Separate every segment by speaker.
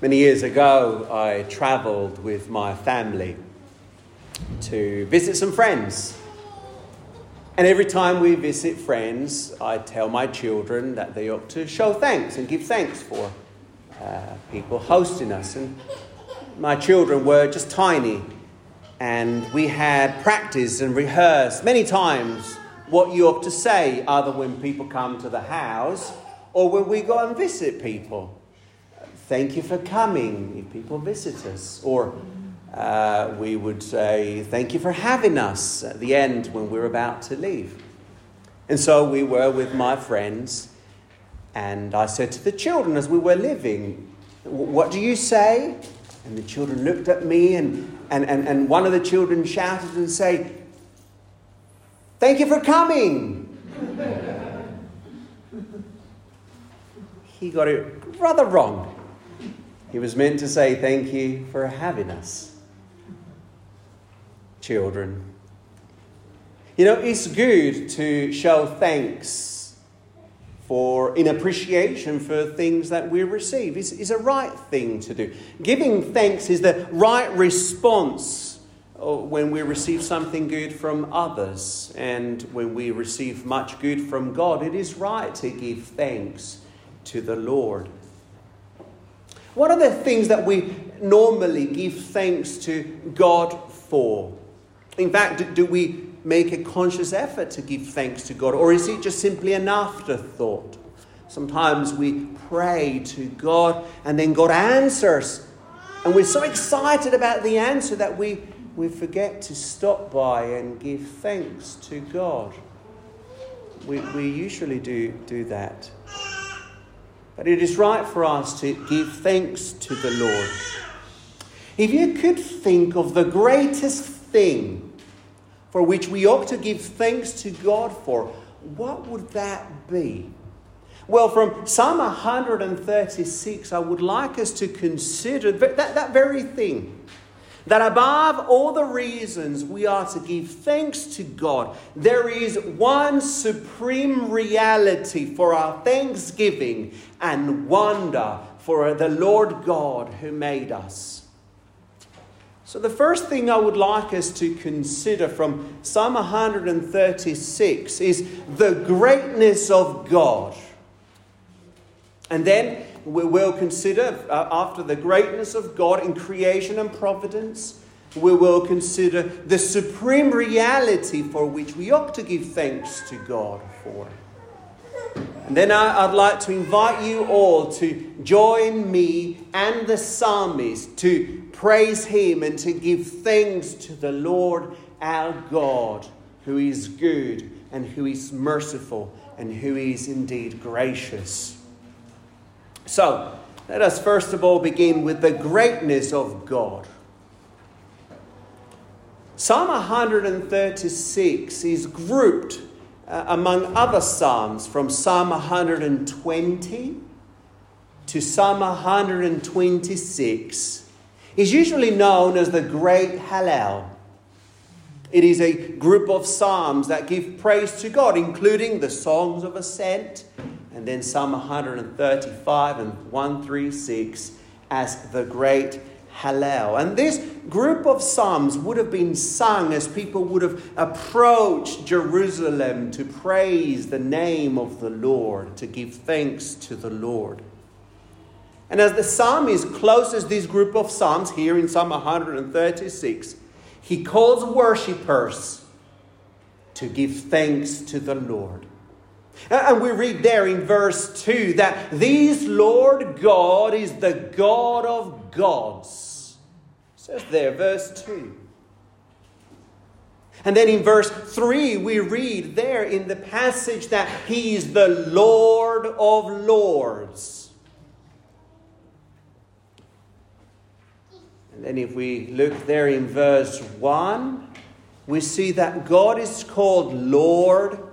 Speaker 1: Many years ago, I travelled with my family to visit some friends. And every time we visit friends, I tell my children that they ought to show thanks and give thanks for uh, people hosting us. And my children were just tiny, and we had practiced and rehearsed many times what you ought to say, either when people come to the house or when we go and visit people thank you for coming if people visit us. Or uh, we would say, thank you for having us at the end when we're about to leave. And so we were with my friends, and I said to the children as we were leaving, What do you say? And the children looked at me, and, and, and, and one of the children shouted and said, Thank you for coming. he got it rather wrong. He was meant to say, Thank you for having us. Children. You know, it's good to show thanks for in appreciation for things that we receive. It's, it's a right thing to do. Giving thanks is the right response uh, when we receive something good from others and when we receive much good from God. It is right to give thanks to the Lord. What are the things that we normally give thanks to God for? In fact, do we make a conscious effort to give thanks to God, or is it just simply an afterthought? Sometimes we pray to God and then God answers, and we're so excited about the answer that we, we forget to stop by and give thanks to God. We, we usually do, do that. But it is right for us to give thanks to the Lord. If you could think of the greatest thing for which we ought to give thanks to God for, what would that be? Well, from Psalm 136, I would like us to consider that, that very thing that above all the reasons we are to give thanks to God, there is one supreme reality for our thanksgiving and wonder for the Lord God who made us. So, the first thing I would like us to consider from Psalm 136 is the greatness of God. And then we will consider, uh, after the greatness of God in creation and providence, we will consider the supreme reality for which we ought to give thanks to God for. And then I, would like to invite you all to join me and the psalmist to praise him and to give thanks to the Lord our God, who is good and who is merciful and who is indeed gracious. So, let us first of all begin with the greatness of God. Psalm 136 is grouped uh, among other Psalms from Psalm 120 to Psalm 126 is usually known as the Great Hallel. It is a group of Psalms that give praise to God, including the songs of ascent and then Psalm 135 and 136 as the great Hallel. And this group of psalms would have been sung as people would have approached Jerusalem to praise the name of the Lord, to give thanks to the Lord. And as the psalmist closes this group of psalms here in Psalm 136, he calls worshippers to give thanks to the Lord. Uh, and we read there in verse 2 that this Lord God is the God of gods. It says there, verse 2. And then in verse 3, we read there in the passage that He is the Lord of lords. And then if we look there in verse 1, we see that God is called Lord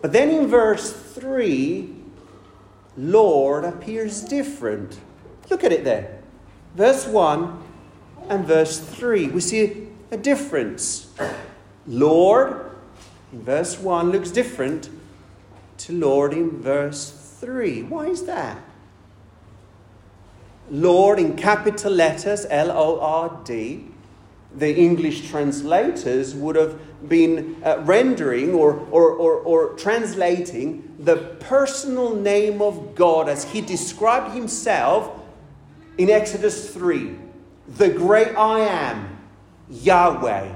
Speaker 1: but then in verse 3, Lord appears different. Look at it there. Verse 1 and verse 3. We see a difference. Lord in verse 1 looks different to Lord in verse 3. Why is that? Lord in capital letters, L O R D, the English translators would have been uh, rendering or, or, or, or translating the personal name of God as he described himself in Exodus 3 the great I am, Yahweh.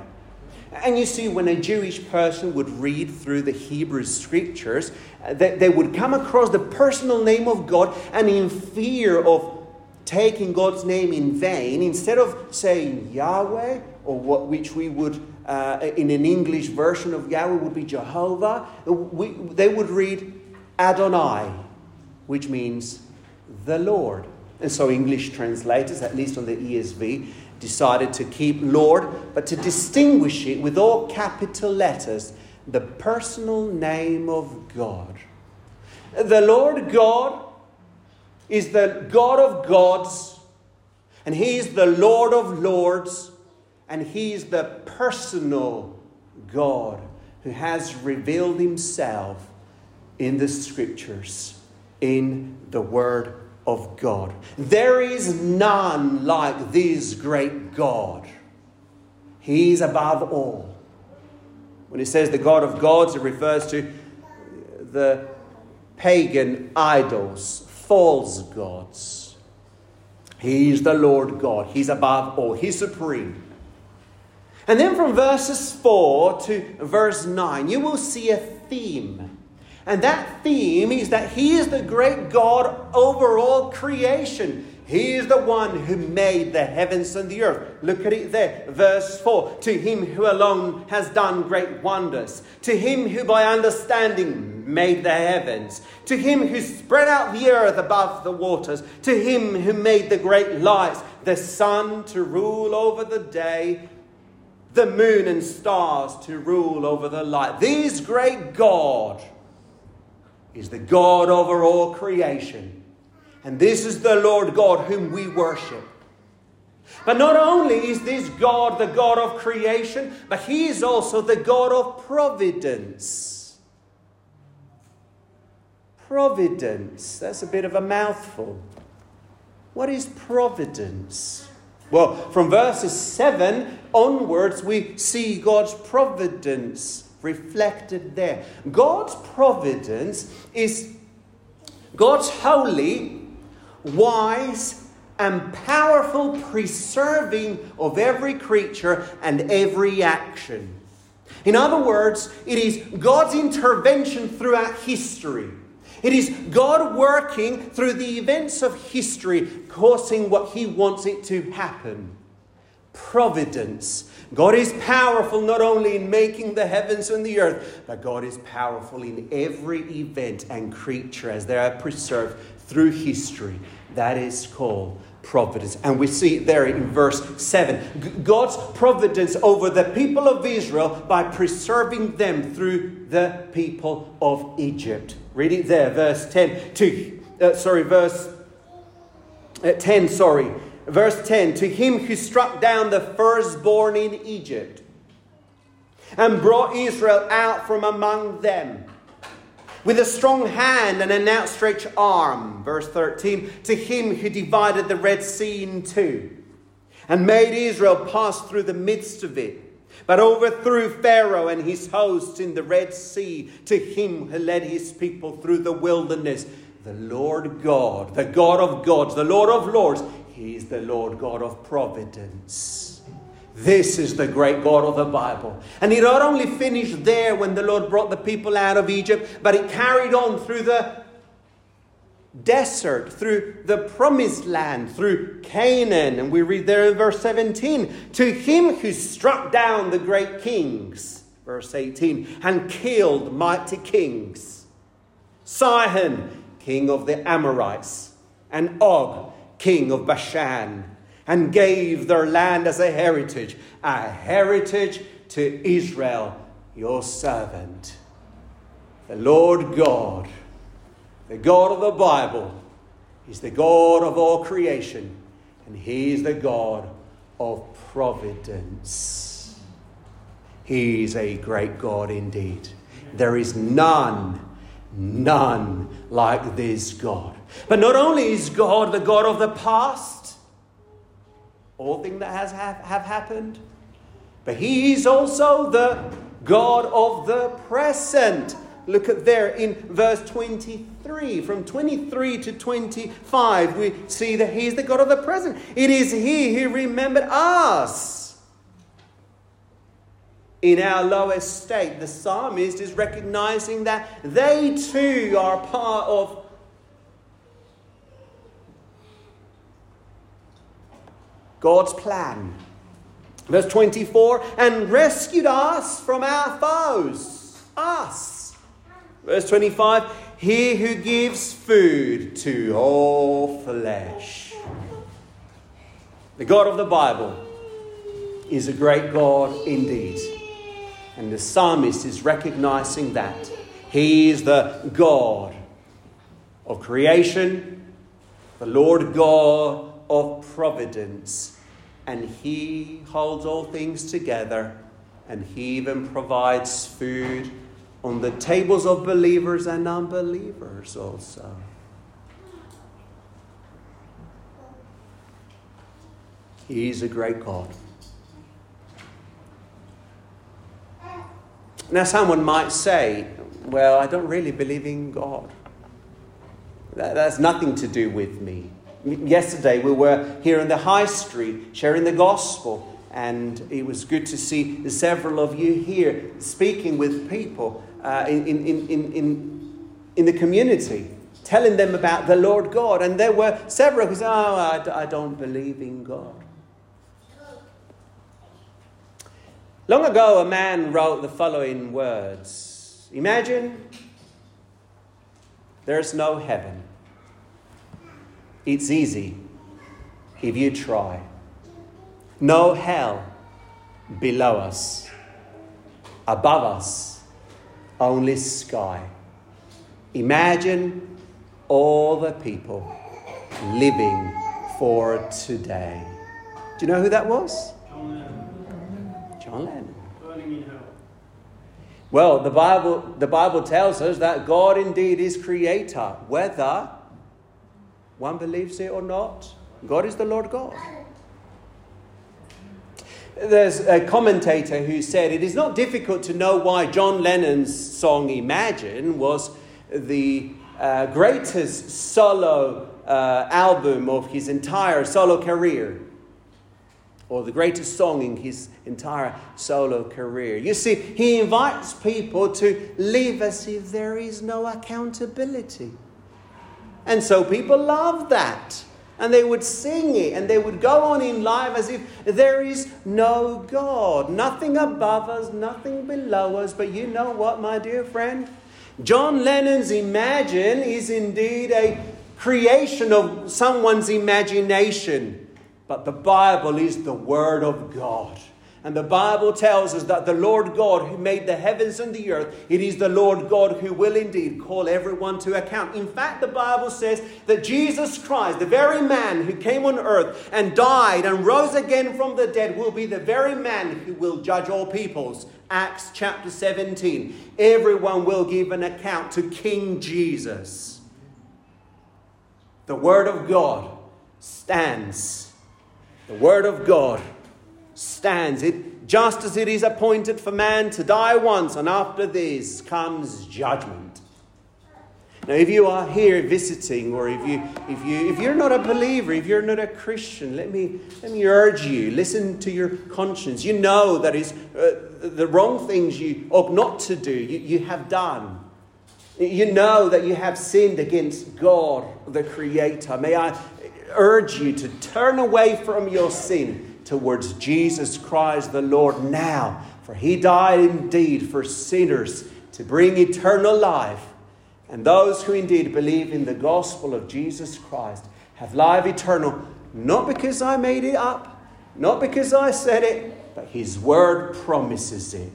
Speaker 1: And you see, when a Jewish person would read through the Hebrew scriptures, uh, they, they would come across the personal name of God, and in fear of taking God's name in vain, instead of saying Yahweh, or what which we would, uh, in an English version of Yahweh, would be Jehovah, we, they would read Adonai, which means the Lord. And so English translators, at least on the ESV, decided to keep Lord, but to distinguish it with all capital letters, the personal name of God. The Lord God is the God of gods, and He is the Lord of lords, and He is the personal God who has revealed Himself in the Scriptures, in the Word of God. There is none like this great God. He is above all. When it says the God of gods, it refers to the pagan idols, false gods. He is the Lord God. He's above all. He's supreme. And then from verses 4 to verse 9, you will see a theme and that theme is that He is the great God over all creation. He is the one who made the heavens and the earth. Look at it there, verse 4. To him who alone has done great wonders, to him who by understanding made the heavens, to him who spread out the earth above the waters, to him who made the great lights, the sun to rule over the day, the moon and stars to rule over the light. This great God is the God over all creation. And this is the Lord God whom we worship. But not only is this God the God of creation, but He is also the God of providence. Providence. That's a bit of a mouthful. What is providence? Well, from verses 7 onwards, we see God's providence reflected there. God's providence is God's holy, wise, and powerful preserving of every creature and every action. In other words, it is God's intervention throughout history. It is God working through the events of history, causing what He wants it to happen. Providence God is powerful not only in making the heavens and the earth, but God is powerful in every event and creature as they are preserved through history. That is called providence. And we see it there in verse 7. God's providence over the people of Israel by preserving them through the people of Egypt. Read it there, verse 10 to, uh, sorry, verse uh, 10, sorry. Verse 10 To him who struck down the firstborn in Egypt and brought Israel out from among them with a strong hand and an outstretched arm. Verse 13 To him who divided the Red Sea in two and made Israel pass through the midst of it. But overthrew Pharaoh and his hosts in the Red Sea, to him who led his people through the wilderness, the Lord God, the God of gods, the Lord of lords, he is the Lord God of providence. This is the great God of the Bible. And it not only finished there when the Lord brought the people out of Egypt, but it carried on through the desert, through the promised land, through Canaan. And we read there in verse 17 To him who struck down the great kings, verse 18, and killed mighty kings, Sihon, king of the Amorites, and Og, king of Bashan, and gave their land as a heritage, a heritage to Israel, your servant. The Lord God, the God of the Bible, is the God of all creation, and He is the God of providence. He is a great God indeed. There is none, none like this God. But not only is God the God of the past, all things that has have, have happened, but He is also the God of the present. Look at there in verse 23. From 23 to 25, we see that He is the God of the present. It is He who remembered us in our lowest state. The psalmist is recognizing that they too are part of God's plan. Verse 24, and rescued us from our foes. Us. Verse 25, he who gives food to all flesh. The God of the Bible is a great God indeed. And the psalmist is recognizing that. He is the God of creation, the Lord God of providence, and He holds all things together, and He even provides food on the tables of believers and unbelievers also. He's a great God. Now, someone might say, Well, I don't really believe in God. That, that's nothing to do with me. Yesterday, we were here in the high street sharing the gospel, and it was good to see several of you here speaking with people uh, in, in, in, in, in the community, telling them about the Lord God. And there were several who said, Oh, I, I don't believe in God. Long ago, a man wrote the following words Imagine there's no heaven. It's easy if you try. No hell below us. Above us, only sky. Imagine all the people living for today. Do you know who that was?
Speaker 2: John Lennon.
Speaker 1: John Lennon.
Speaker 2: Burning in hell.
Speaker 1: Well, the Bible, the Bible tells us that God indeed is creator, whether one believes it or not. God is the Lord God. There's a commentator who said it is not difficult to know why John Lennon's song Imagine was the uh, greatest solo uh, album of his entire solo career, or the greatest song in his entire solo career. You see, he invites people to live as if there is no accountability. And so people love that. And they would sing it and they would go on in life as if there is no God, nothing above us, nothing below us. But you know what, my dear friend? John Lennon's Imagine is indeed a creation of someone's imagination, but the Bible is the Word of God. And the Bible tells us that the Lord God who made the heavens and the earth, it is the Lord God who will indeed call everyone to account. In fact, the Bible says that Jesus Christ, the very man who came on earth and died and rose again from the dead, will be the very man who will judge all peoples. Acts chapter 17. Everyone will give an account to King Jesus. The Word of God stands. The Word of God stands. It, just as it is appointed for man to die once, and after this comes judgment. Now, if you are here visiting, or if you if you if you're not a believer, if you're not a Christian, let me let me urge you: listen to your conscience. You know that is uh, the wrong things you ought not to do. You, you have done. You know that you have sinned against God, the Creator. May I urge you to turn away from your sin towards Jesus Christ the Lord now, for he died indeed for sinners to bring eternal life. And those who indeed believe in the gospel of Jesus Christ have life eternal, not because I made it up, not because I said it, but his word promises it.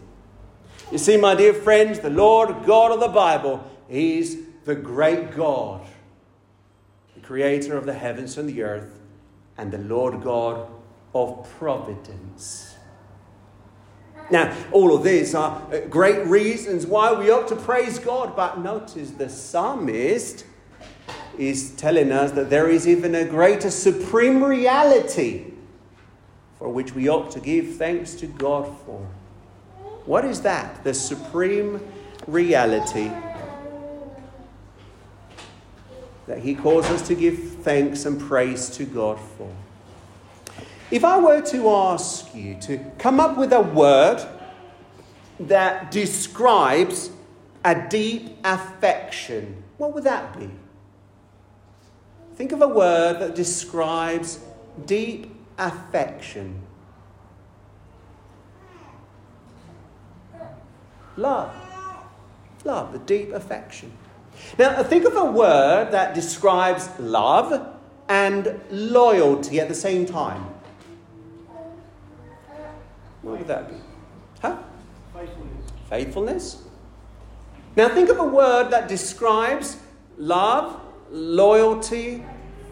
Speaker 1: You see, my dear friends, the Lord God of the Bible is the great God, the creator of the heavens and the earth, and the Lord God of providence. Now, all of these are uh, great reasons why we ought to praise God, but notice the psalmist is telling us that there is even a greater supreme reality for which we ought to give thanks to God for. What is that? The supreme reality that He calls us to give thanks and praise to God for. If I were to ask you to come up with a word that describes a deep affection, what would that be? Think of a word that describes deep affection. Love. Love, the deep affection. Now, think of a word that describes love and loyalty at the same time. What would that be? Huh?
Speaker 2: Faithfulness.
Speaker 1: Faithfulness. Now, think of a word that describes love, loyalty,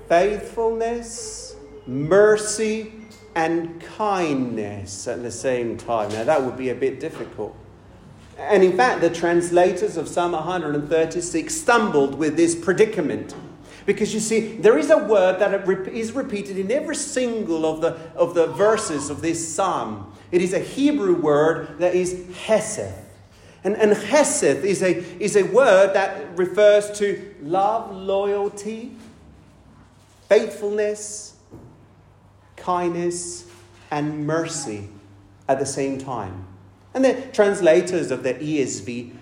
Speaker 1: faithfulness, mercy, and kindness at the same time. Now, that would be a bit difficult. And in fact, the translators of Psalm 136 stumbled with this predicament. Because you see, there is a word that is repeated in every single of the, of the verses of this psalm. It is a Hebrew word that is hesed. And, and hesed is a, is a word that refers to love, loyalty, faithfulness, kindness, and mercy at the same time. And the translators of the ESV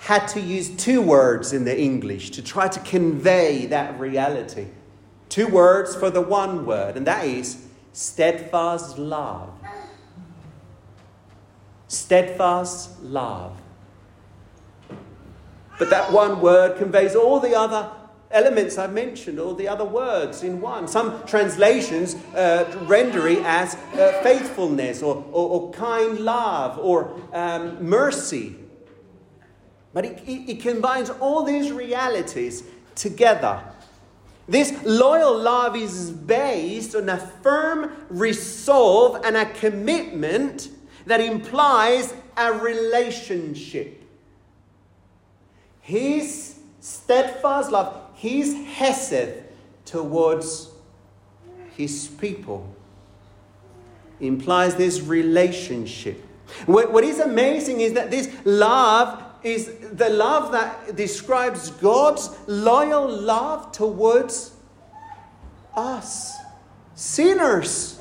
Speaker 1: had to use two words in the English to try to convey that reality. Two words for the one word, and that is steadfast love. Steadfast love. But that one word conveys all the other elements I've mentioned, all the other words in one. Some translations uh, render it as uh, faithfulness or, or, or, kind love or um, mercy. But it, it, combines all these realities together. This loyal love is based on a firm resolve and a commitment that implies a relationship. His steadfast love his hesed towards his people implies this relationship. What, what is amazing is that this love is the love that describes God's loyal love towards us, sinners.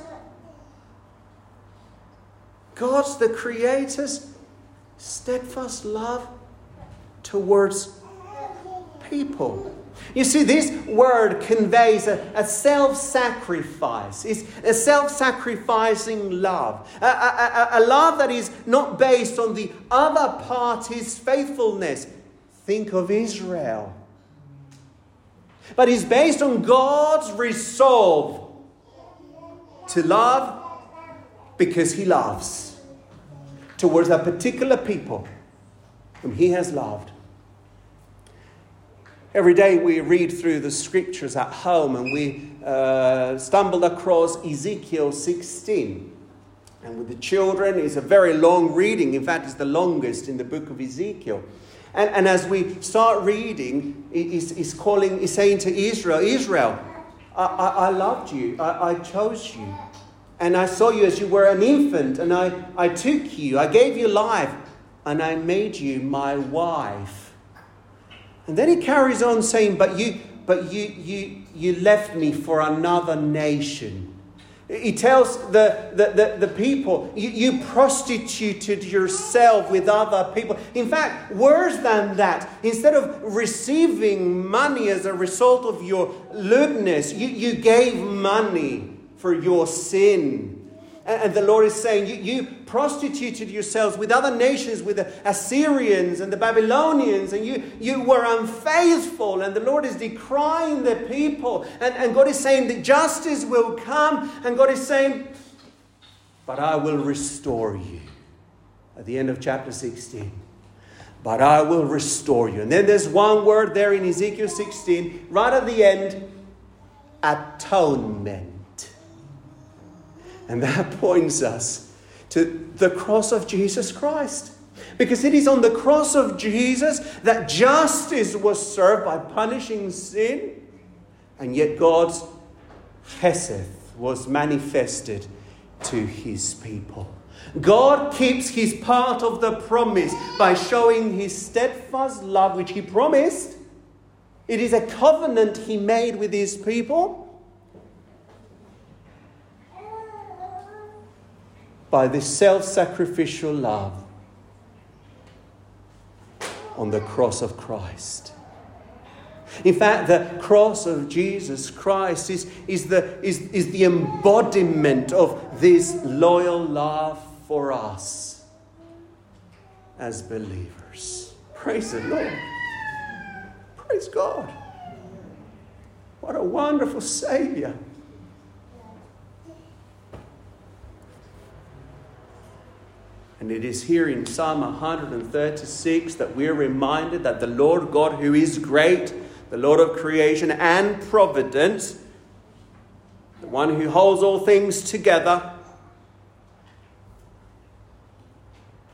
Speaker 1: God's the Creator's steadfast love towards people. You see, this word conveys a, a self sacrifice. It's a self sacrificing love. A, a, a, love that is not based on the other party's faithfulness. Think of Israel. But is based on God's resolve to love because He loves towards a particular people whom He has loved. Every day we read through the scriptures at home and we uh, stumbled across Ezekiel 16. And with the children, it's a very long reading. In fact, it's the longest in the book of Ezekiel. And, and as we start reading, he's, he's calling, he's saying to Israel, Israel, I, I, I loved you, I, I chose you. And I saw you as you were an infant, and I, I took you, I gave you life, and I made you my wife. And then he carries on saying, But you, but you, you, you left me for another nation. He tells the, the, the, the, people, you, you prostituted yourself with other people. In fact, worse than that, instead of receiving money as a result of your lewdness, you, you gave money for your sin. And the Lord is saying, you, you, prostituted yourselves with other nations, with the Assyrians and the Babylonians, and you, you were unfaithful. And the Lord is decrying the people. And, and God is saying that justice will come. And God is saying, But I will restore you. At the end of chapter 16. But I will restore you. And then there's one word there in Ezekiel 16, right at the end atonement. And that points us to the cross of Jesus Christ. Because it is on the cross of Jesus that justice was served by punishing sin. And yet God's Hesed was manifested to his people. God keeps his part of the promise by showing his steadfast love, which he promised. It is a covenant he made with his people. By this self sacrificial love on the cross of Christ. In fact, the cross of Jesus Christ is, is, the, is, is the embodiment of this loyal love for us as believers. Praise the Lord. Praise God. What a wonderful Savior. And it is here in Psalm 136 that we're reminded that the Lord God, who is great, the Lord of creation and providence, the one who holds all things together,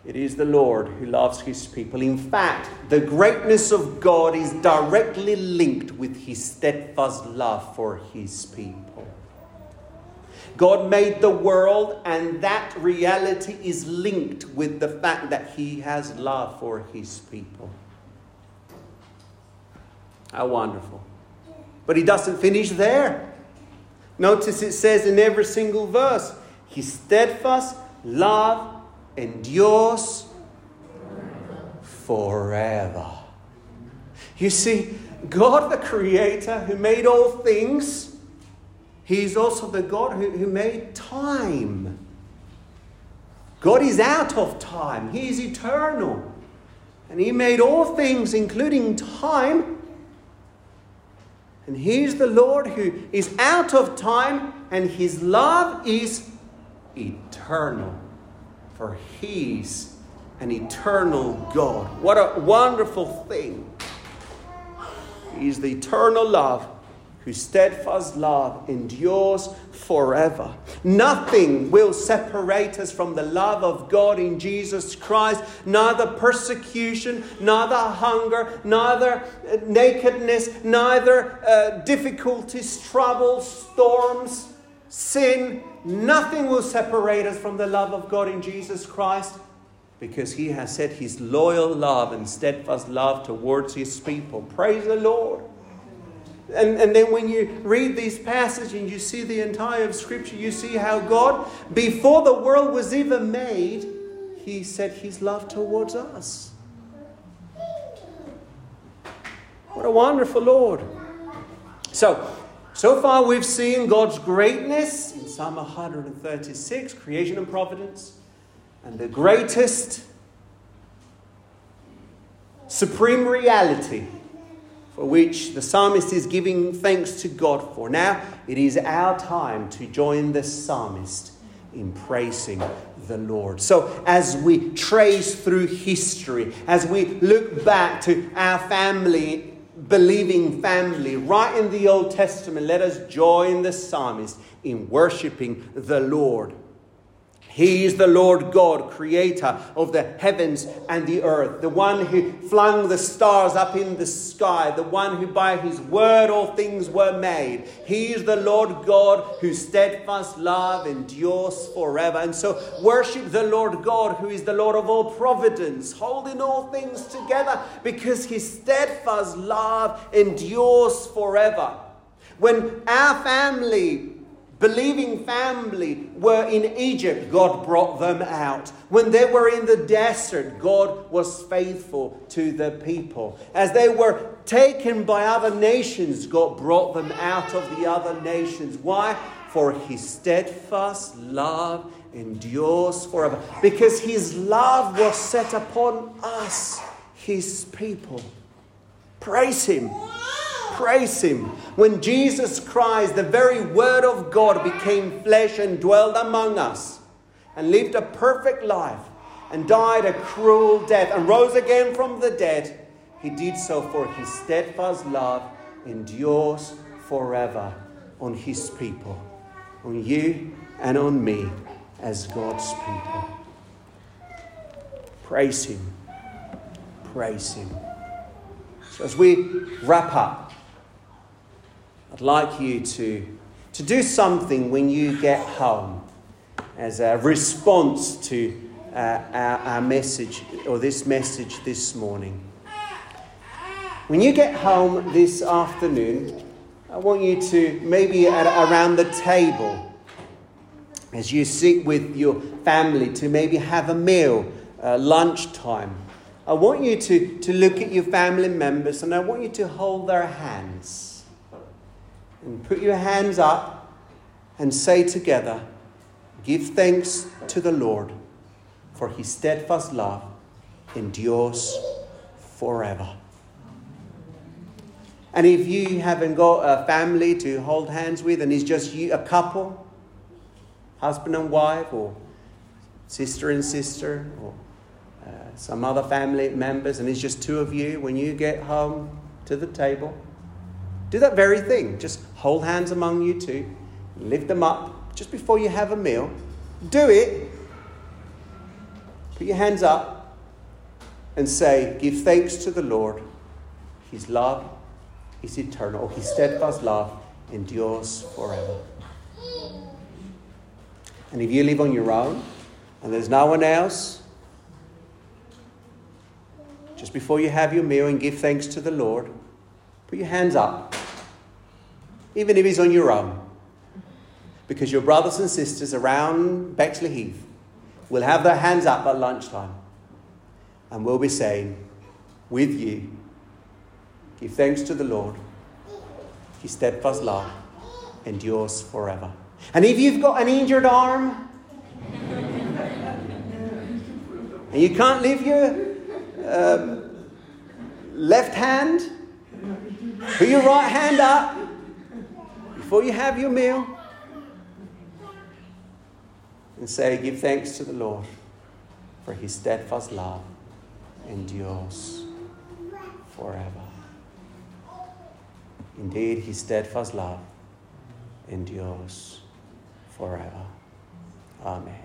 Speaker 1: it is the Lord who loves his people. In fact, the greatness of God is directly linked with his steadfast love for his people. God made the world, and that reality is linked with the fact that He has love for His people. How wonderful. But He doesn't finish there. Notice it says in every single verse His steadfast love endures forever. You see, God the Creator who made all things he is also the God who, who made time. God is out of time, He is eternal. And He made all things, including time. And He is the Lord who is out of time, and His love is eternal. For He is an eternal God. What a wonderful thing! He is the eternal love whose steadfast love endures forever. Nothing will separate us from the love of God in Jesus Christ, neither persecution, neither hunger, neither uh, nakedness, neither uh, difficulties, troubles, storms, sin. Nothing will separate us from the love of God in Jesus Christ because he has set his loyal love and steadfast love towards his people. Praise the Lord. And, and then when you read these passages and you see the entire of Scripture, you see how God, before the world was even made, He set His love towards us. What a wonderful Lord. So, so far we've seen God's greatness in Psalm 136, creation and providence, and the greatest supreme reality for which the psalmist is giving thanks to God for. Now it is our time to join the psalmist in praising the Lord. So, as we trace through history, as we look back to our family, believing family, right in the Old Testament, let us join the psalmist in worshiping the Lord. He is the Lord God, creator of the heavens and the earth, the one who flung the stars up in the sky, the one who by his word all things were made. He is the Lord God whose steadfast love endures forever. And so worship the Lord God who is the Lord of all providence, holding all things together because his steadfast love endures forever. When our family believing family were in Egypt, God brought them out. When they were in the desert, God was faithful to the people. As they were taken by other nations, God brought them out of the other nations. Why? For his steadfast love endures forever. Because his love was set upon us, his people. Praise him. Praise Him. When Jesus Christ, the very Word of God, became flesh and dwelled among us and lived a perfect life and died a cruel death and rose again from the dead, He did so for His steadfast love endures forever on His people, on you and on me as God's people. Praise Him. Praise Him. So as we wrap up, I'd like you to, to do something when you get home as a response to uh, our, our message or this message this morning. When you get home this afternoon, I want you to maybe at, around the table, as you sit with your family, to maybe have a meal, uh, lunchtime. I want you to, to look at your family members and I want you to hold their hands. And put your hands up and say together, Give thanks to the Lord, for his steadfast love endures forever. And if you haven't got a family to hold hands with and it's just you, a couple, husband and wife, or sister and sister, or uh, some other family members, and it's just two of you, when you get home to the table, do that very thing. Just hold hands among you two, lift them up just before you have a meal. Do it. Put your hands up and say, Give thanks to the Lord. His love is eternal. His steadfast love endures forever. And if you live on your own and there's no one else, just before you have your meal and give thanks to the Lord, put your hands up, even if he's on your own. Because your brothers and sisters around Bexleyheath will have their hands up at lunchtime and will be saying, with you, Give thanks to the Lord. His steadfast love endures forever. And if you've got an injured arm and you can't leave your um, left hand, put your right hand up before you have your meal and say, Give thanks to the Lord, for his steadfast love endures forever. Indeed, his steadfast love endures forever. Amen.